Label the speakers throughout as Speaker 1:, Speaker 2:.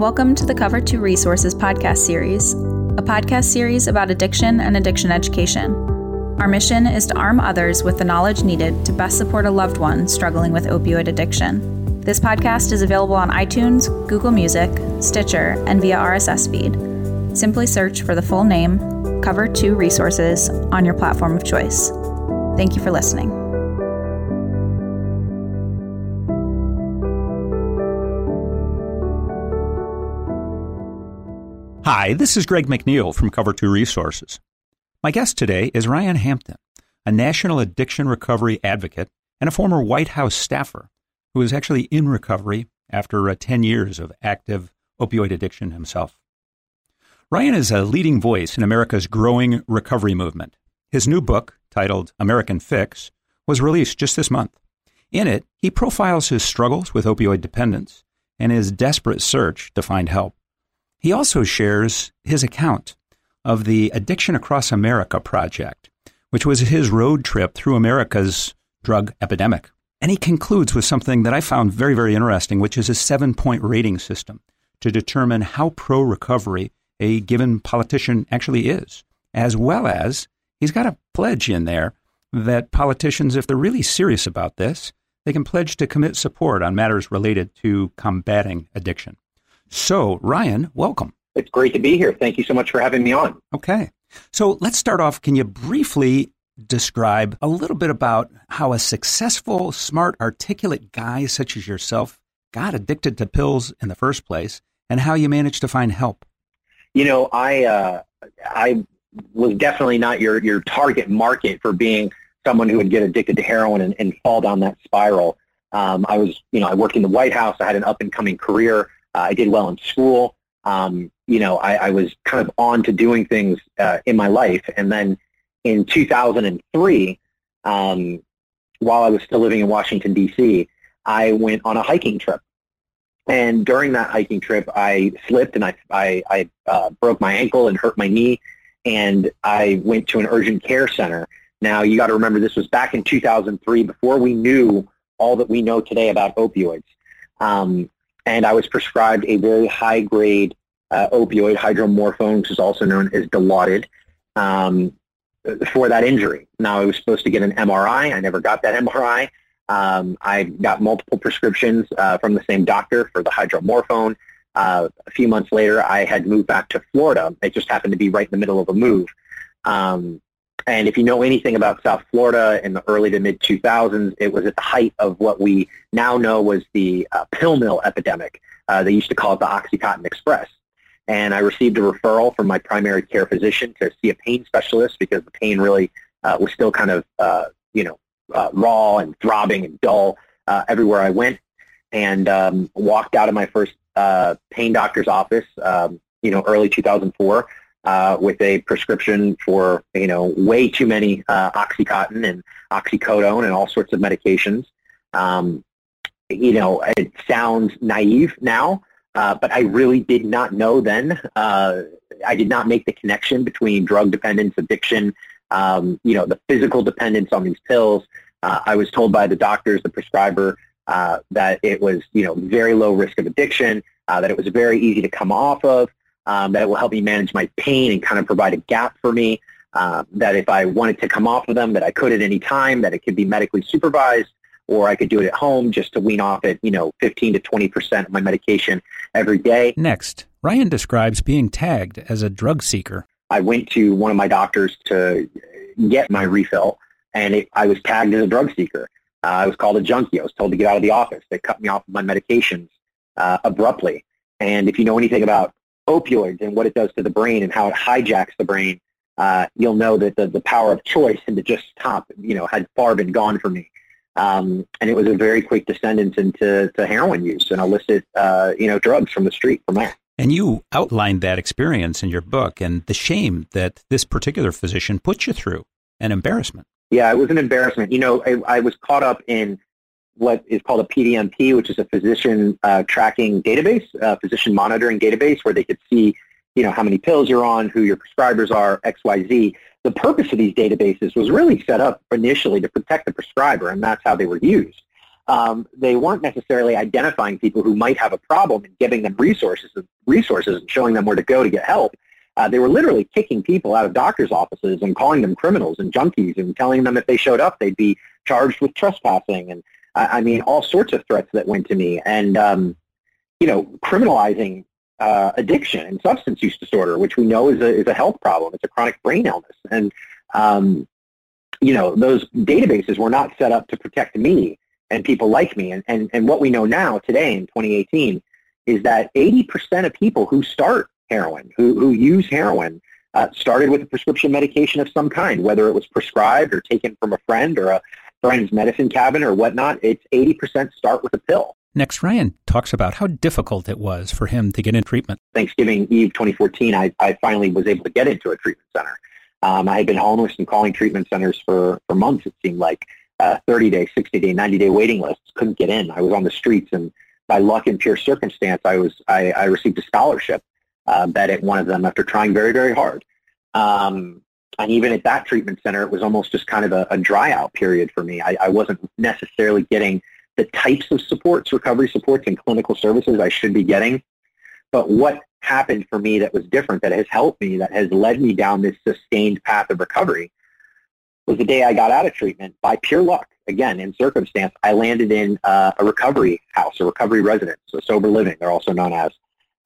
Speaker 1: Welcome to the Cover 2 Resources podcast series, a podcast series about addiction and addiction education. Our mission is to arm others with the knowledge needed to best support a loved one struggling with opioid addiction. This podcast is available on iTunes, Google Music, Stitcher, and via RSS feed. Simply search for the full name, Cover 2 Resources, on your platform of choice. Thank you for listening.
Speaker 2: Hi, this is Greg McNeil from Cover 2 Resources. My guest today is Ryan Hampton, a national addiction recovery advocate and a former White House staffer who is actually in recovery after uh, 10 years of active opioid addiction himself. Ryan is a leading voice in America's growing recovery movement. His new book, titled American Fix, was released just this month. In it, he profiles his struggles with opioid dependence and his desperate search to find help. He also shares his account of the Addiction Across America project, which was his road trip through America's drug epidemic. And he concludes with something that I found very, very interesting, which is a seven point rating system to determine how pro recovery a given politician actually is, as well as he's got a pledge in there that politicians, if they're really serious about this, they can pledge to commit support on matters related to combating addiction. So, Ryan, welcome.
Speaker 3: It's great to be here. Thank you so much for having me on.
Speaker 2: Okay. So, let's start off. Can you briefly describe a little bit about how a successful, smart, articulate guy such as yourself got addicted to pills in the first place and how you managed to find help?
Speaker 3: You know, I uh, I was definitely not your your target market for being someone who would get addicted to heroin and, and fall down that spiral. Um, I was, you know, I worked in the White House. I had an up and coming career. Uh, I did well in school. Um, you know, I, I, was kind of on to doing things uh, in my life. And then in 2003, um, while I was still living in Washington, D.C., I went on a hiking trip. And during that hiking trip, I slipped and I, I, I uh, broke my ankle and hurt my knee. And I went to an urgent care center. Now, you got to remember this was back in 2003 before we knew all that we know today about opioids. Um, and I was prescribed a very high grade uh, opioid, hydromorphone, which is also known as Dilaudid, um, for that injury. Now I was supposed to get an MRI. I never got that MRI. Um, I got multiple prescriptions uh, from the same doctor for the hydromorphone. Uh, a few months later, I had moved back to Florida. It just happened to be right in the middle of a move. Um, and if you know anything about South Florida in the early to mid 2000s, it was at the height of what we now know was the uh, pill mill epidemic. Uh, they used to call it the OxyContin Express. And I received a referral from my primary care physician to see a pain specialist because the pain really uh, was still kind of, uh, you know, uh, raw and throbbing and dull uh, everywhere I went. And um, walked out of my first pain doctor's office, um, you know, early 2004 uh, with a prescription for you know way too many uh, OxyContin and oxycodone and all sorts of medications. Um, you know, it sounds naive now, uh, but I really did not know then. Uh, I did not make the connection between drug dependence, addiction, um, you know, the physical dependence on these pills. Uh, I was told by the doctors, the prescriber, uh, that it was, you know, very low risk of addiction, that it was very easy to come off of, um, that will help me manage my pain and kind of provide a gap for me. Uh, that if I wanted to come off of them, that I could at any time, that it could be medically supervised, or I could do it at home just to wean off at, you know, 15 to 20 percent of my medication every day.
Speaker 2: Next, Ryan describes being tagged as a drug seeker.
Speaker 3: I went to one of my doctors to get my refill, and it, I was tagged as a drug seeker. Uh, I was called a junkie. I was told to get out of the office. They cut me off of my medications uh, abruptly. And if you know anything about opioids and what it does to the brain and how it hijacks the brain, uh, you'll know that the, the power of choice and to just stop, you know, had far been gone for me. Um, and it was a very quick descendance into to heroin use and illicit, uh, you know, drugs from the street from there.
Speaker 2: And you outlined that experience in your book and the shame that this particular physician put you through, an embarrassment.
Speaker 3: Yeah, it was an embarrassment. You know, I, I was caught up in what is called a PDMP, which is a physician uh, tracking database, uh, physician monitoring database, where they could see, you know, how many pills you're on, who your prescribers are, X, Y, Z. The purpose of these databases was really set up initially to protect the prescriber, and that's how they were used. um, they weren't necessarily identifying people who might have a problem and giving them resources, resources and showing them where to go to get help. Uh, they were literally kicking people out of doctors' offices and calling them criminals and junkies and telling them if they showed up, they'd be charged with trespassing. And I mean, all sorts of threats that went to me. And, um, you know, criminalizing uh, addiction and substance use disorder, which we know is a, is a health problem. It's a chronic brain illness. And, um, you know, those databases were not set up to protect me and people like me. And, and, and what we know now today in 2018 is that 80% of people who start heroin, who, who use heroin, uh, started with a prescription medication of some kind, whether it was prescribed or taken from a friend or a friend's medicine cabinet or whatnot. It's 80% start with a pill.
Speaker 2: Next, Ryan talks about how difficult it was for him to get in treatment.
Speaker 3: Thanksgiving Eve 2014, I, I finally was able to get into a treatment center. Um, I had been homeless and calling treatment centers for, for months, it seemed like. Uh, 30 day, 60 day, 90 day waiting lists. Couldn't get in. I was on the streets, and by luck and pure circumstance, I was I, I received a scholarship uh, bet at one of them after trying very very hard. Um, and even at that treatment center, it was almost just kind of a, a dry out period for me. I, I wasn't necessarily getting the types of supports, recovery supports, and clinical services I should be getting. But what happened for me that was different, that has helped me, that has led me down this sustained path of recovery, was the day I got out of treatment by pure luck. Again, in circumstance, I landed in uh, a recovery house, a recovery residence, a sober living, they're also known as.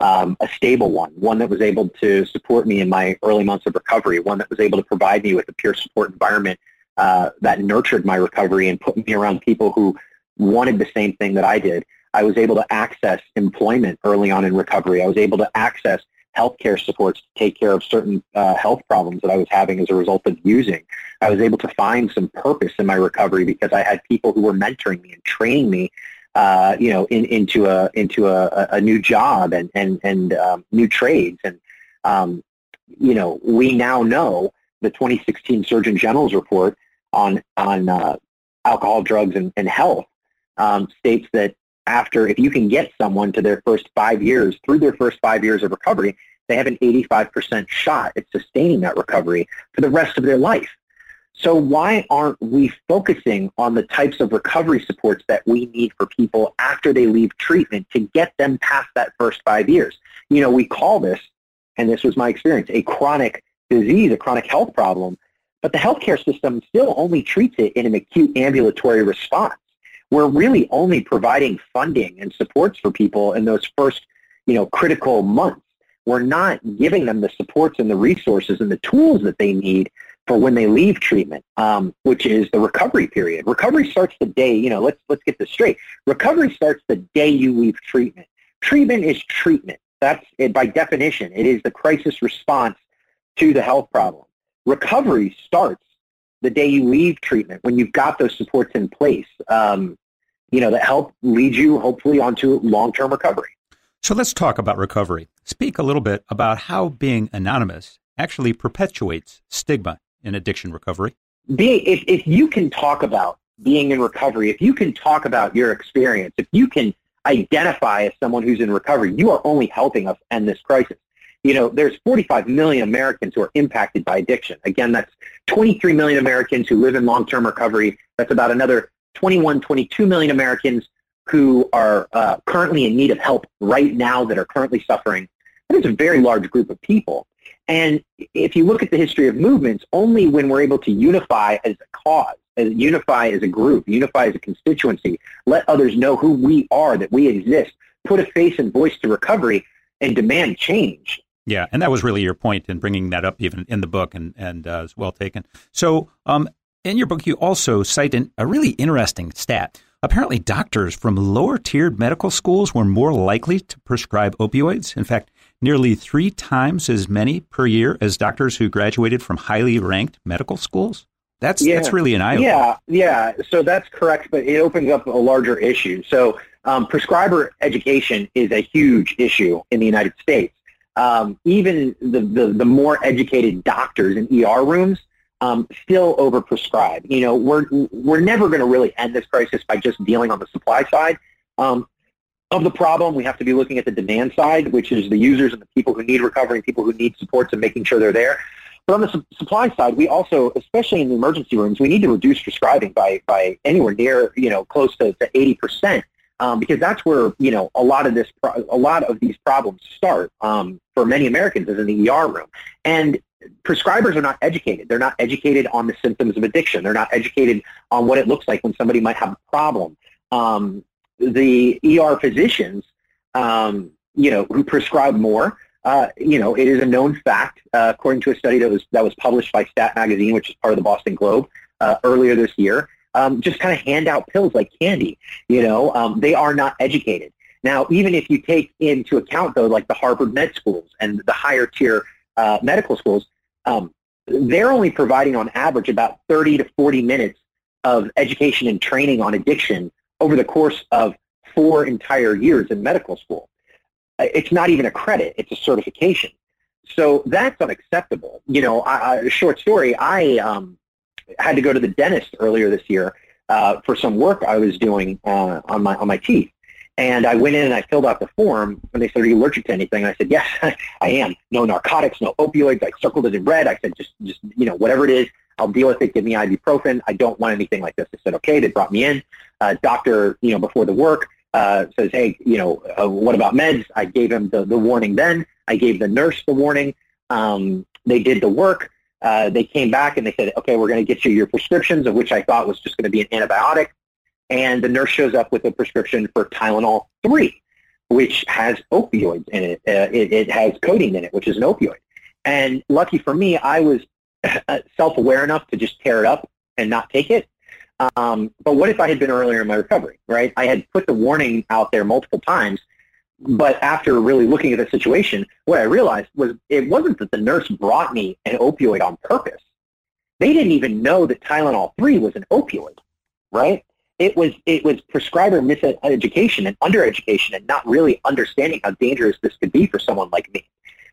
Speaker 3: Um, a stable one, one that was able to support me in my early months of recovery, one that was able to provide me with a peer support environment uh, that nurtured my recovery and put me around people who wanted the same thing that I did. I was able to access employment early on in recovery. I was able to access healthcare supports to take care of certain uh, health problems that I was having as a result of using. I was able to find some purpose in my recovery because I had people who were mentoring me and training me, uh, you know, in, into a into a, a new job and and and um, new trades. And um, you know, we now know the 2016 Surgeon General's report on on uh, alcohol, drugs, and, and health um, states that after, if you can get someone to their first five years, through their first five years of recovery, they have an 85% shot at sustaining that recovery for the rest of their life. So why aren't we focusing on the types of recovery supports that we need for people after they leave treatment to get them past that first five years? You know, we call this, and this was my experience, a chronic disease, a chronic health problem, but the healthcare system still only treats it in an acute ambulatory response we're really only providing funding and supports for people in those first, you know, critical months. We're not giving them the supports and the resources and the tools that they need for when they leave treatment, um, which is the recovery period. Recovery starts the day, you know, let's, let's get this straight. Recovery starts the day you leave treatment. Treatment is treatment. That's it by definition. It is the crisis response to the health problem. Recovery starts the day you leave treatment when you've got those supports in place. Um, you know, that help lead you hopefully onto long-term recovery.
Speaker 2: So let's talk about recovery. Speak a little bit about how being anonymous actually perpetuates stigma in addiction recovery.
Speaker 3: Be, if, if you can talk about being in recovery, if you can talk about your experience, if you can identify as someone who's in recovery, you are only helping us end this crisis. You know, there's 45 million Americans who are impacted by addiction. Again, that's 23 million Americans who live in long-term recovery. That's about another 21, 22 million Americans who are uh, currently in need of help right now that are currently suffering. That is a very large group of people. And if you look at the history of movements, only when we're able to unify as a cause, as unify as a group, unify as a constituency, let others know who we are, that we exist, put a face and voice to recovery, and demand change.
Speaker 2: Yeah, and that was really your point in bringing that up even in the book, and and uh, well taken. So, um, in your book, you also cite an, a really interesting stat. Apparently, doctors from lower tiered medical schools were more likely to prescribe opioids. In fact, nearly three times as many per year as doctors who graduated from highly ranked medical schools. That's yeah. that's really an eye.
Speaker 3: Yeah, yeah. So that's correct, but it opens up a larger issue. So um, prescriber education is a huge issue in the United States. Um, even the, the, the more educated doctors in ER rooms um, still overprescribe. You know, we're we're never going to really end this crisis by just dealing on the supply side um, of the problem. We have to be looking at the demand side, which is the users and the people who need recovery, people who need supports, and making sure they're there. But on the su- supply side, we also, especially in the emergency rooms, we need to reduce prescribing by, by anywhere near, you know, close to, to 80%. Um, because that's where you know a lot of this, pro- a lot of these problems start um, for many Americans is in the ER room, and prescribers are not educated. They're not educated on the symptoms of addiction. They're not educated on what it looks like when somebody might have a problem. Um, the ER physicians, um, you know, who prescribe more, uh, you know, it is a known fact, uh, according to a study that was that was published by Stat Magazine, which is part of the Boston Globe, uh, earlier this year. Um, just kind of hand out pills like candy. You know, um, they are not educated. Now, even if you take into account though, like the Harvard med schools and the higher tier uh, medical schools, um, they're only providing on average about 30 to 40 minutes of education and training on addiction over the course of four entire years in medical school. It's not even a credit; it's a certification. So that's unacceptable. You know, I, I, short story. I um, had to go to the dentist earlier this year uh, for some work I was doing uh, on my on my teeth, and I went in and I filled out the form, and they said, "Are you allergic to anything?" And I said, "Yes, I am. No narcotics, no opioids." I circled it in red. I said, "Just, just you know, whatever it is, I'll deal with it. Give me ibuprofen. I don't want anything like this." I said, "Okay." They brought me in. Uh, doctor, you know, before the work uh, says, "Hey, you know, uh, what about meds?" I gave him the the warning. Then I gave the nurse the warning. Um, they did the work. Uh, they came back and they said, "Okay, we're going to get you your prescriptions," of which I thought was just going to be an antibiotic. And the nurse shows up with a prescription for Tylenol 3, which has opioids in it. Uh, it. It has codeine in it, which is an opioid. And lucky for me, I was self-aware enough to just tear it up and not take it. Um, but what if I had been earlier in my recovery, right? I had put the warning out there multiple times, but after really looking at the situation, what I realized was it wasn't that the nurse brought me an opioid on purpose. They didn't even know that Tylenol 3 was an opioid, right? It was it was prescriber miseducation and undereducation and not really understanding how dangerous this could be for someone like me.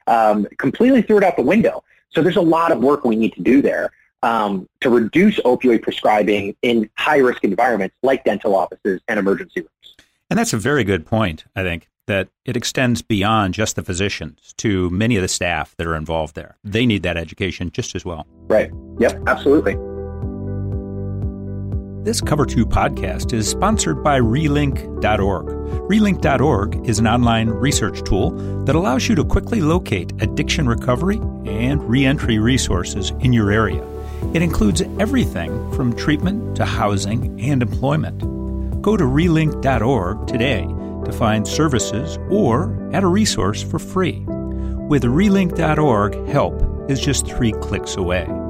Speaker 3: Um, completely threw it out the window. So there's a lot of work we need to do there um, to reduce opioid prescribing in high-risk environments like dental offices and emergency rooms.
Speaker 2: And that's a very good point, I think, that it extends beyond just the physicians to many of the staff that are involved there. They need that education just as well.
Speaker 3: Right. Yep, absolutely.
Speaker 2: This Cover 2 podcast is sponsored by Relink.org. Relink.org is an online research tool that allows you to quickly locate addiction recovery and reentry resources in your area. It includes everything from treatment to housing and employment. Go to relink.org today to find services or add a resource for free. With relink.org, help is just three clicks away.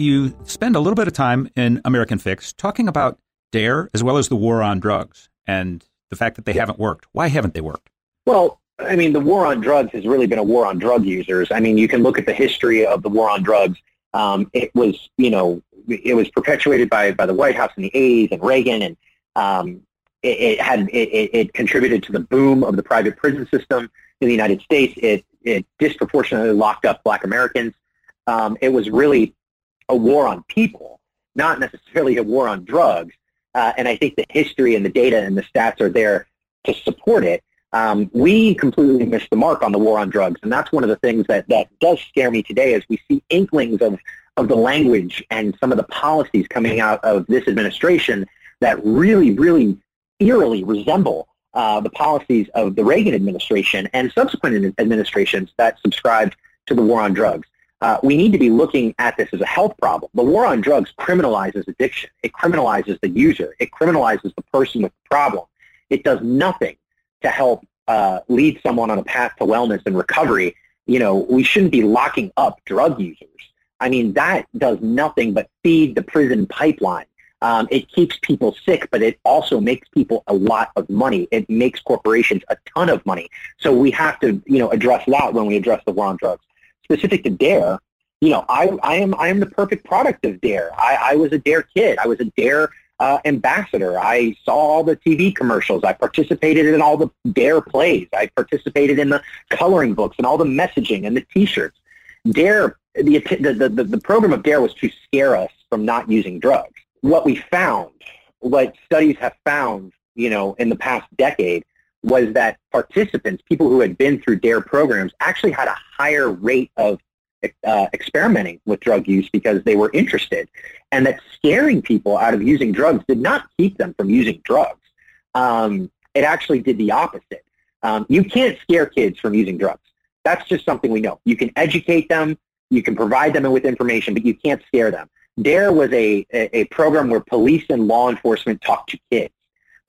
Speaker 2: You spend a little bit of time in American Fix talking about DARE as well as the war on drugs and the fact that they haven't worked. Why haven't they worked?
Speaker 3: Well, I mean, the war on drugs has really been a war on drug users. I mean, you can look at the history of the war on drugs. Um, it was, you know, it was perpetuated by, by the White House in the 80s and Reagan, and um, it, it, had it, it, contributed to the boom of the private prison system in the United States. It, it disproportionately locked up Black Americans. Um, it was really a war on people, not necessarily a war on drugs. Uh, and I think the history and the data and the stats are there to support it um, we completely missed the mark on the war on drugs. And that's one of the things that, that does scare me today as we see inklings of, of the language and some of the policies coming out of this administration that really, really eerily resemble uh, the policies of the Reagan administration and subsequent administrations that subscribed to the war on drugs. Uh, we need to be looking at this as a health problem. The war on drugs criminalizes addiction. It criminalizes the user. It criminalizes the person with the problem. It does nothing to help uh, lead someone on a path to wellness and recovery, you know, we shouldn't be locking up drug users. I mean, that does nothing but feed the prison pipeline. Um, it keeps people sick, but it also makes people a lot of money. It makes corporations a ton of money. So we have to, you know, address that when we address the war on drugs. Specific to DARE, you know, I, I am I am the perfect product of DARE. I, I was a DARE kid. I was a DARE uh, ambassador. I saw all the TV commercials. I participated in all the DARE plays. I participated in the coloring books and all the messaging and the T-shirts. DARE, the, the, the, the program of DARE was to scare us from not using drugs. What we found, what studies have found, you know, in the past decade, was that participants, people who had been through DARE programs, actually had a higher rate of uh, experimenting with drug use because they were interested, and that scaring people out of using drugs did not keep them from using drugs. Um, it actually did the opposite. Um, you can't scare kids from using drugs. That's just something we know. You can educate them, you can provide them with information, but you can't scare them. DARE was a, a, a program where police and law enforcement talked to kids.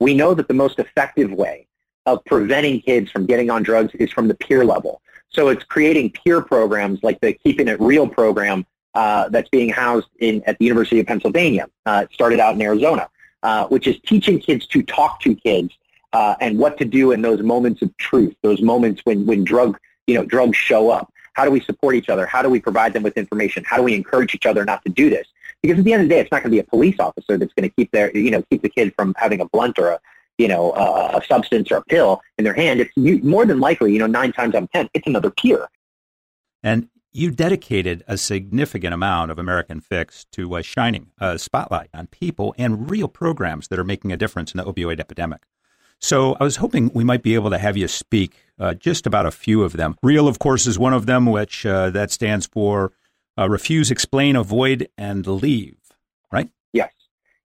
Speaker 3: We know that the most effective way of preventing kids from getting on drugs is from the peer level. So it's creating peer programs like the Keeping It Real program uh, that's being housed in at the University of Pennsylvania. Uh, it started out in Arizona, uh, which is teaching kids to talk to kids uh, and what to do in those moments of truth, those moments when when drug you know drugs show up. How do we support each other? How do we provide them with information? How do we encourage each other not to do this? Because at the end of the day, it's not going to be a police officer that's going to keep their you know keep the kid from having a blunt or a you know, uh, a substance or a pill in their hand, it's more than likely, you know, nine times out of ten, it's another peer.
Speaker 2: And you dedicated a significant amount of American Fix to uh, shining a spotlight on people and real programs that are making a difference in the opioid epidemic. So I was hoping we might be able to have you speak uh, just about a few of them. Real, of course, is one of them, which uh, that stands for uh, refuse, explain, avoid, and leave. Right?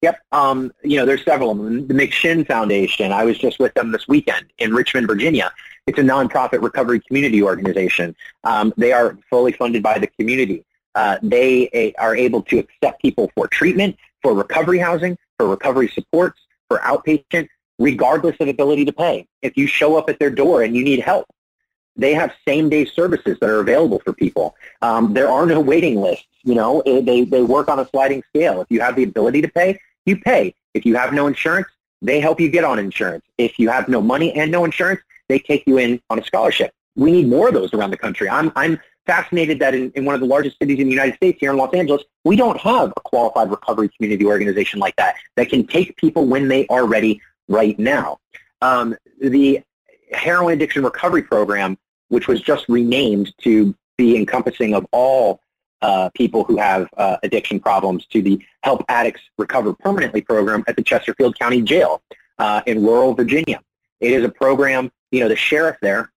Speaker 3: Yep. Um, you know, there's several of them. The McShin Foundation, I was just with them this weekend in Richmond, Virginia. It's a nonprofit recovery community organization. Um, they are fully funded by the community. Uh, they uh, are able to accept people for treatment, for recovery housing, for recovery supports, for outpatient, regardless of ability to pay. If you show up at their door and you need help, they have same-day services that are available for people. Um, there are no waiting lists. You know, they, they work on a sliding scale. If you have the ability to pay, you pay. If you have no insurance, they help you get on insurance. If you have no money and no insurance, they take you in on a scholarship. We need more of those around the country. I'm, I'm fascinated that in, in one of the largest cities in the United States, here in Los Angeles, we don't have a qualified recovery community organization like that that can take people when they are ready right now. Um, the heroin addiction recovery program, which was just renamed to be encompassing of all uh, people who have uh, addiction problems to the Help Addicts Recover Permanently program at the Chesterfield County Jail uh, in rural Virginia. It is a program, you know, the sheriff there,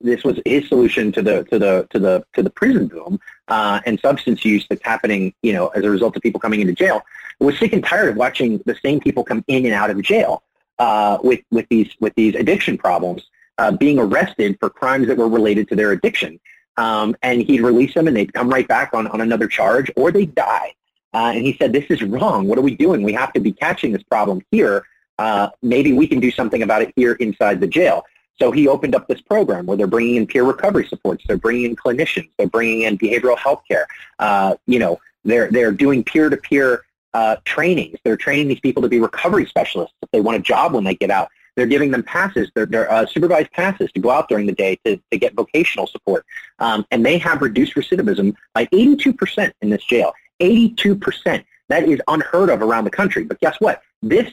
Speaker 3: this was his solution to the to the to the to the prison boom uh, and substance use that's happening, you know, as a result of people coming into jail. Was sick and tired of watching the same people come in and out of jail uh, with with these with these addiction problems, uh, being arrested for crimes that were related to their addiction. Um, and he'd release them and they'd come right back on, on another charge or they'd die. Uh, and he said, this is wrong. What are we doing? We have to be catching this problem here. Uh, maybe we can do something about it here inside the jail. So he opened up this program where they're bringing in peer recovery supports. They're bringing in clinicians. They're bringing in behavioral health care. Uh, you know, they're, they're doing peer-to-peer uh, trainings. They're training these people to be recovery specialists if they want a job when they get out. They're giving them passes, they're, they're uh, supervised passes to go out during the day to, to get vocational support. Um, and they have reduced recidivism by 82% in this jail. 82%. That is unheard of around the country. But guess what? This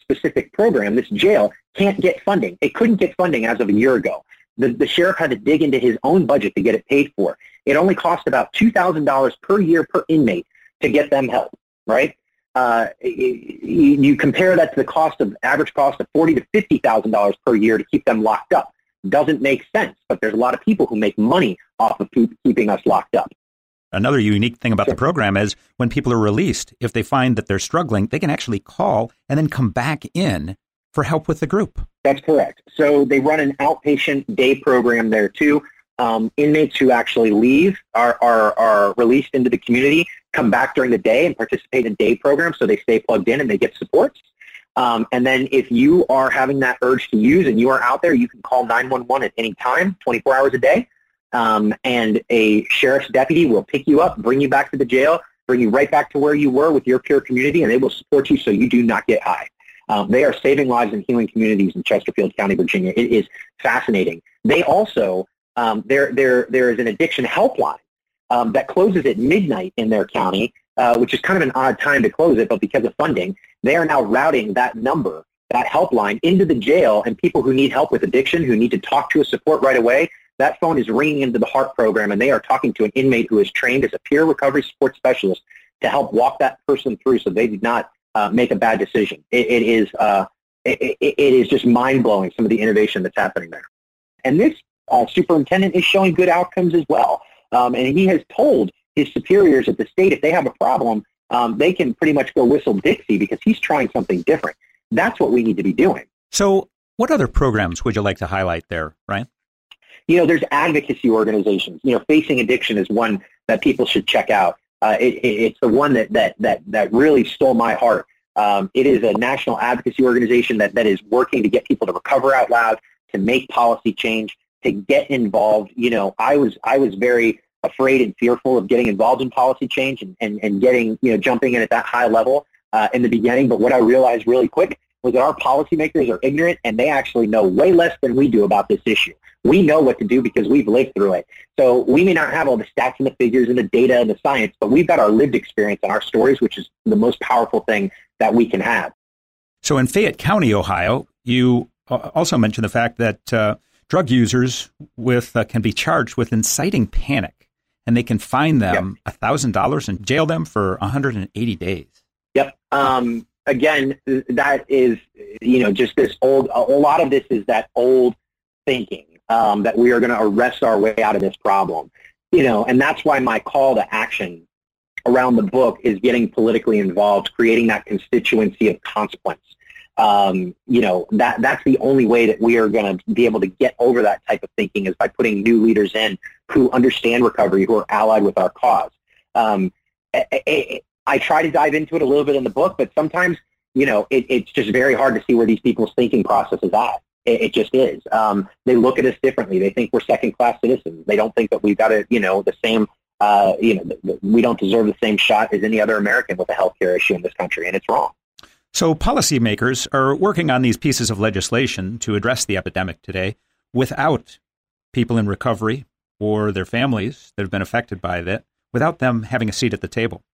Speaker 3: specific program, this jail, can't get funding. It couldn't get funding as of a year ago. The, the sheriff had to dig into his own budget to get it paid for. It only cost about $2,000 per year per inmate to get them help, right? Uh, you compare that to the cost of average cost of forty to fifty thousand dollars per year to keep them locked up. Doesn't make sense, but there's a lot of people who make money off of keeping us locked up.
Speaker 2: Another unique thing about sure. the program is when people are released, if they find that they're struggling, they can actually call and then come back in for help with the group.
Speaker 3: That's correct. So they run an outpatient day program there too. Um, inmates who actually leave are, are, are released into the community come back during the day and participate in day programs so they stay plugged in and they get supports. Um, and then if you are having that urge to use and you are out there, you can call 911 at any time, 24 hours a day. Um, and a sheriff's deputy will pick you up, bring you back to the jail, bring you right back to where you were with your peer community, and they will support you so you do not get high. Um, they are saving lives and healing communities in Chesterfield County, Virginia. It is fascinating. They also, um, there, there, there is an addiction helpline um, that closes at midnight in their county, uh, which is kind of an odd time to close it, but because of funding, they are now routing that number, that helpline, into the jail, and people who need help with addiction, who need to talk to a support right away, that phone is ringing into the HEART program, and they are talking to an inmate who is trained as a peer recovery support specialist to help walk that person through so they do not uh, make a bad decision. it, it is uh, it, it is just mind-blowing, some of the innovation that's happening there. And this uh, superintendent is showing good outcomes as well. Um, and he has told his superiors at the state if they have a problem, um, they can pretty much go whistle Dixie because he's trying something different. That's what we need to be doing.
Speaker 2: So, what other programs would you like to highlight there, Ryan?
Speaker 3: You know, there's advocacy organizations. You know, Facing Addiction is one that people should check out. Uh, it, it, it's the one that, that, that, that really stole my heart. Um, it is a national advocacy organization that, that is working to get people to recover out loud, to make policy change, to get involved. You know, I was I was very afraid and fearful of getting involved in policy change and, and, and getting, you know, jumping in at that high level uh, in the beginning. But what I realized really quick was that our policymakers are ignorant and they actually know way less than we do about this issue. We know what to do because we've lived through it. So we may not have all the stats and the figures and the data and the science, but we've got our lived experience and our stories, which is the most powerful thing that we can have.
Speaker 2: So in Fayette County, Ohio, you uh, also mentioned the fact that uh, drug users with uh, can be charged with inciting panic, and they can fine them a thousand dollars and jail them for 180 days.
Speaker 3: Yep. Um, again, that is you know just this old. A lot of this is that old thinking um, that we are going to arrest our way out of this problem. You know, and that's why my call to action around the book is getting politically involved, creating that constituency of consequence. Um, you know, that that's the only way that we are going to be able to get over that type of thinking is by putting new leaders in who understand recovery, who are allied with our cause. Um, I, I, I, try to dive into it a little bit in the book, but sometimes, you know, it, it's just very hard to see where these people's thinking process is at. It, it just is. Um, they look at us differently. They think we're second-class citizens. They don't think that we've got a, you know, the same uh, you know, we don't deserve the same shot as any other American with a health care issue in this country, and it's wrong.
Speaker 2: So, policymakers are working on these pieces of legislation to address the epidemic today without people in recovery or their families that have been affected by that, without them having a seat at the table.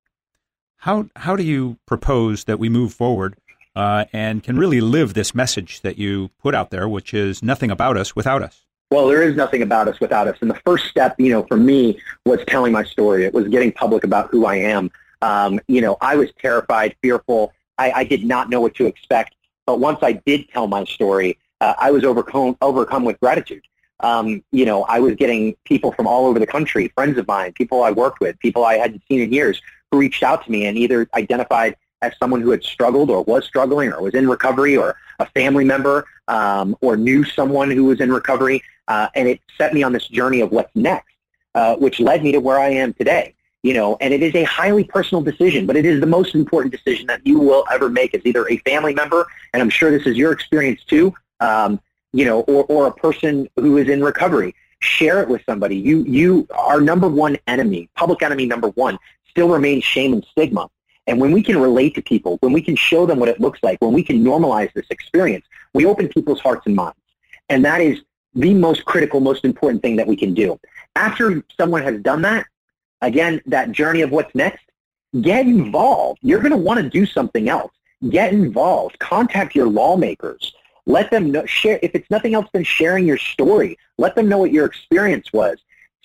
Speaker 2: How, how do you propose that we move forward uh, and can really live this message that you put out there, which is nothing about us without us?
Speaker 3: well, there is nothing about us without us. And the first step, you know, for me was telling my story. It was getting public about who I am. Um, you know, I was terrified, fearful. I, I, did not know what to expect. But once I did tell my story, uh, I was overcome, overcome with gratitude. Um, you know, I was getting people from all over the country, friends of mine, people I worked with, people I hadn't seen in years, who reached out to me and either identified as someone who had struggled or was struggling or was in recovery or a family member um, or knew someone who was in recovery. Uh, and it set me on this journey of what's next, uh, which led me to where I am today. You know, and it is a highly personal decision, but it is the most important decision that you will ever make as either a family member, and I'm sure this is your experience too, um, you know, or, or a person who is in recovery. Share it with somebody. You, you, our number one enemy, public enemy number one, still remains shame and stigma. And when we can relate to people, when we can show them what it looks like, when we can normalize this experience, we open people's hearts and minds. And that is the most critical, most important thing that we can do. After someone has done that, again, that journey of what's next, get involved. You're going to want to do something else. Get involved. Contact your lawmakers. Let them know, share, if it's nothing else than sharing your story, let them know what your experience was.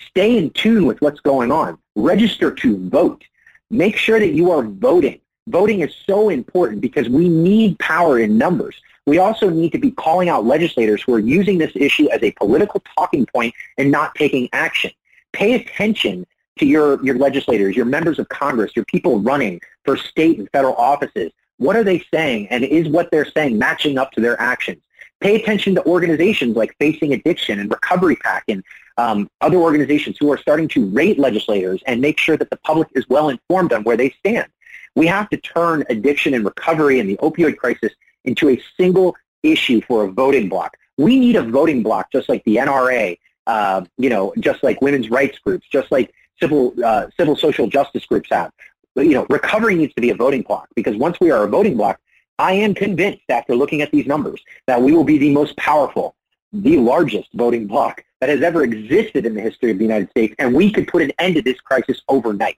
Speaker 3: Stay in tune with what's going on. Register to vote. Make sure that you are voting. Voting is so important because we need power in numbers. We also need to be calling out legislators who are using this issue as a political talking point and not taking action. Pay attention to your, your legislators, your members of Congress, your people running for state and federal offices. What are they saying? And is what they're saying matching up to their actions? Pay attention to organizations like Facing Addiction and Recovery PAC and um, other organizations who are starting to rate legislators and make sure that the public is well informed on where they stand. We have to turn addiction and recovery and the opioid crisis into a single issue for a voting block. We need a voting block just like the NRA, uh, you know, just like women's rights groups, just like civil uh, civil social justice groups have. But, you know, recovery needs to be a voting block because once we are a voting block, I am convinced after looking at these numbers that we will be the most powerful, the largest voting block that has ever existed in the history of the United States, and we could put an end to this crisis overnight.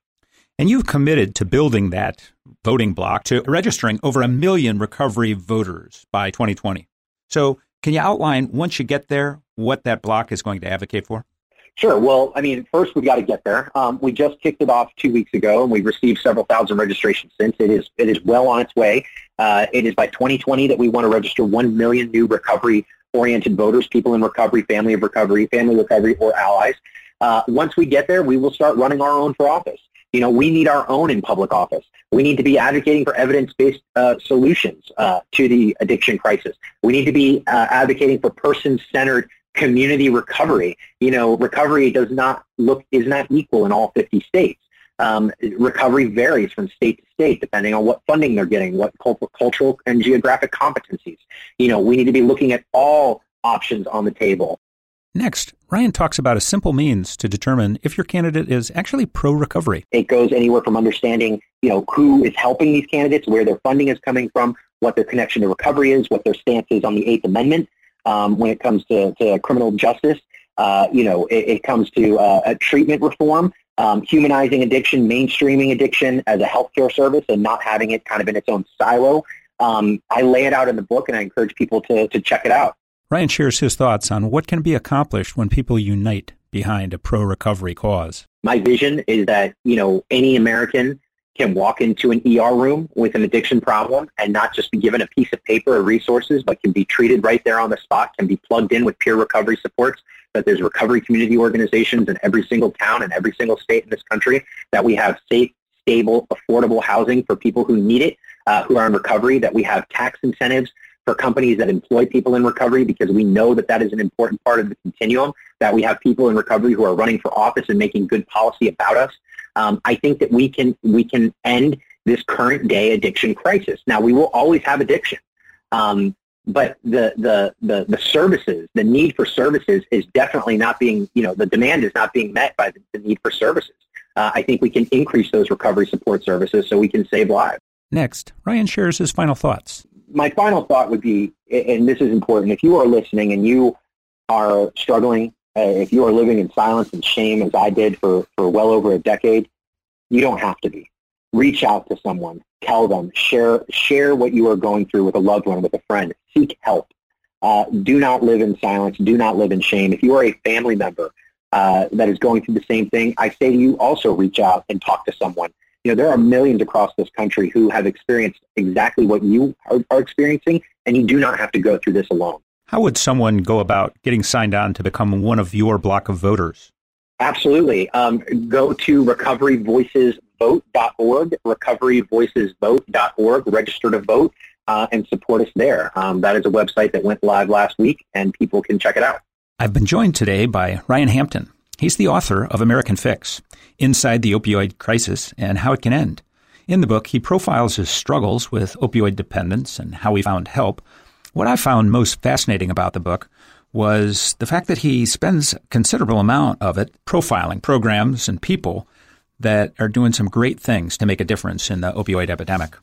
Speaker 2: And you've committed to building that voting block to registering over a million recovery voters by 2020. So, can you outline once you get there what that block is going to advocate for?
Speaker 3: Sure. Well, I mean, first we've got to get there. Um, we just kicked it off two weeks ago, and we've received several thousand registrations since. It is it is well on its way. Uh, it is by 2020 that we want to register one million new recovery-oriented voters, people in recovery, family of recovery, family recovery, or allies. Uh, once we get there, we will start running our own for office. You know, we need our own in public office. We need to be advocating for evidence-based uh, solutions uh, to the addiction crisis. We need to be uh, advocating for person-centered community recovery. You know, recovery does not look is not equal in all 50 states. Um, recovery varies from state to state depending on what funding they're getting, what cultural and geographic competencies. You know, we need to be looking at all options on the table.
Speaker 2: Next, Ryan talks about a simple means to determine if your candidate is actually pro-recovery.
Speaker 3: It goes anywhere from understanding, you know, who is helping these candidates, where their funding is coming from, what their connection to recovery is, what their stance is on the Eighth Amendment um, when it comes to, to criminal justice. Uh, you know, it, it comes to uh, treatment reform, um, humanizing addiction, mainstreaming addiction as a healthcare service, and not having it kind of in its own silo. Um, I lay it out in the book, and I encourage people to to check it out.
Speaker 2: Ryan shares his thoughts on what can be accomplished when people unite behind a pro-recovery cause.
Speaker 3: My vision is that, you know, any American can walk into an ER room with an addiction problem and not just be given a piece of paper or resources, but can be treated right there on the spot, can be plugged in with peer recovery supports, that there's recovery community organizations in every single town and every single state in this country, that we have safe, stable, affordable housing for people who need it, uh, who are in recovery, that we have tax incentives for companies that employ people in recovery because we know that that is an important part of the continuum, that we have people in recovery who are running for office and making good policy about us. Um, I think that we can, we can end this current day addiction crisis. Now, we will always have addiction. Um, but the, the, the, the services, the need for services is definitely not being, you know, the demand is not being met by the, the need for services. Uh, I think we can increase those recovery support services so we can save lives.
Speaker 2: Next, Ryan shares his final thoughts
Speaker 3: my final thought would be, and this is important, if you are listening and you are struggling, if you are living in silence and shame as I did for, for well over a decade, you don't have to be. Reach out to someone, tell them, share, share what you are going through with a loved one, with a friend, seek help. Uh, do not live in silence. Do not live in shame. If you are a family member uh, that is going through the same thing, I say to you also reach out and talk to someone you know, there are millions across this country who have experienced exactly what you are, are experiencing, and you do not have to go through this alone.
Speaker 2: How would someone go about getting signed on to become one of your block of voters?
Speaker 3: Absolutely. Um, go to recoveryvoicesvote.org, recoveryvoicesvote.org, register to vote, uh, and support us there. Um, that is a website that went live last week, and people can check it out.
Speaker 2: I've been joined today by Ryan Hampton. He's the author of American Fix Inside the Opioid Crisis and How It Can End. In the book, he profiles his struggles with opioid dependence and how he found help. What I found most fascinating about the book was the fact that he spends a considerable amount of it profiling programs and people that are doing some great things to make a difference in the opioid epidemic.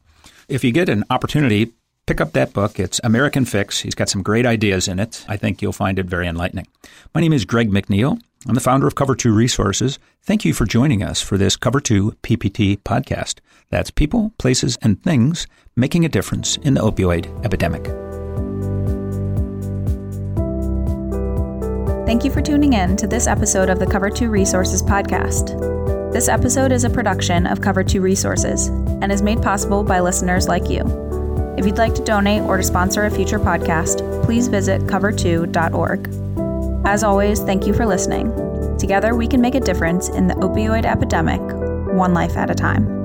Speaker 2: If you get an opportunity, pick up that book. It's American Fix. He's got some great ideas in it. I think you'll find it very enlightening. My name is Greg McNeil. I'm the founder of Cover 2 Resources. Thank you for joining us for this Cover 2 PPT podcast. That's people, places, and things making a difference in the opioid epidemic.
Speaker 1: Thank you for tuning in to this episode of the Cover 2 Resources podcast. This episode is a production of Cover 2 Resources and is made possible by listeners like you. If you'd like to donate or to sponsor a future podcast, please visit cover2.org. As always, thank you for listening. Together, we can make a difference in the opioid epidemic, one life at a time.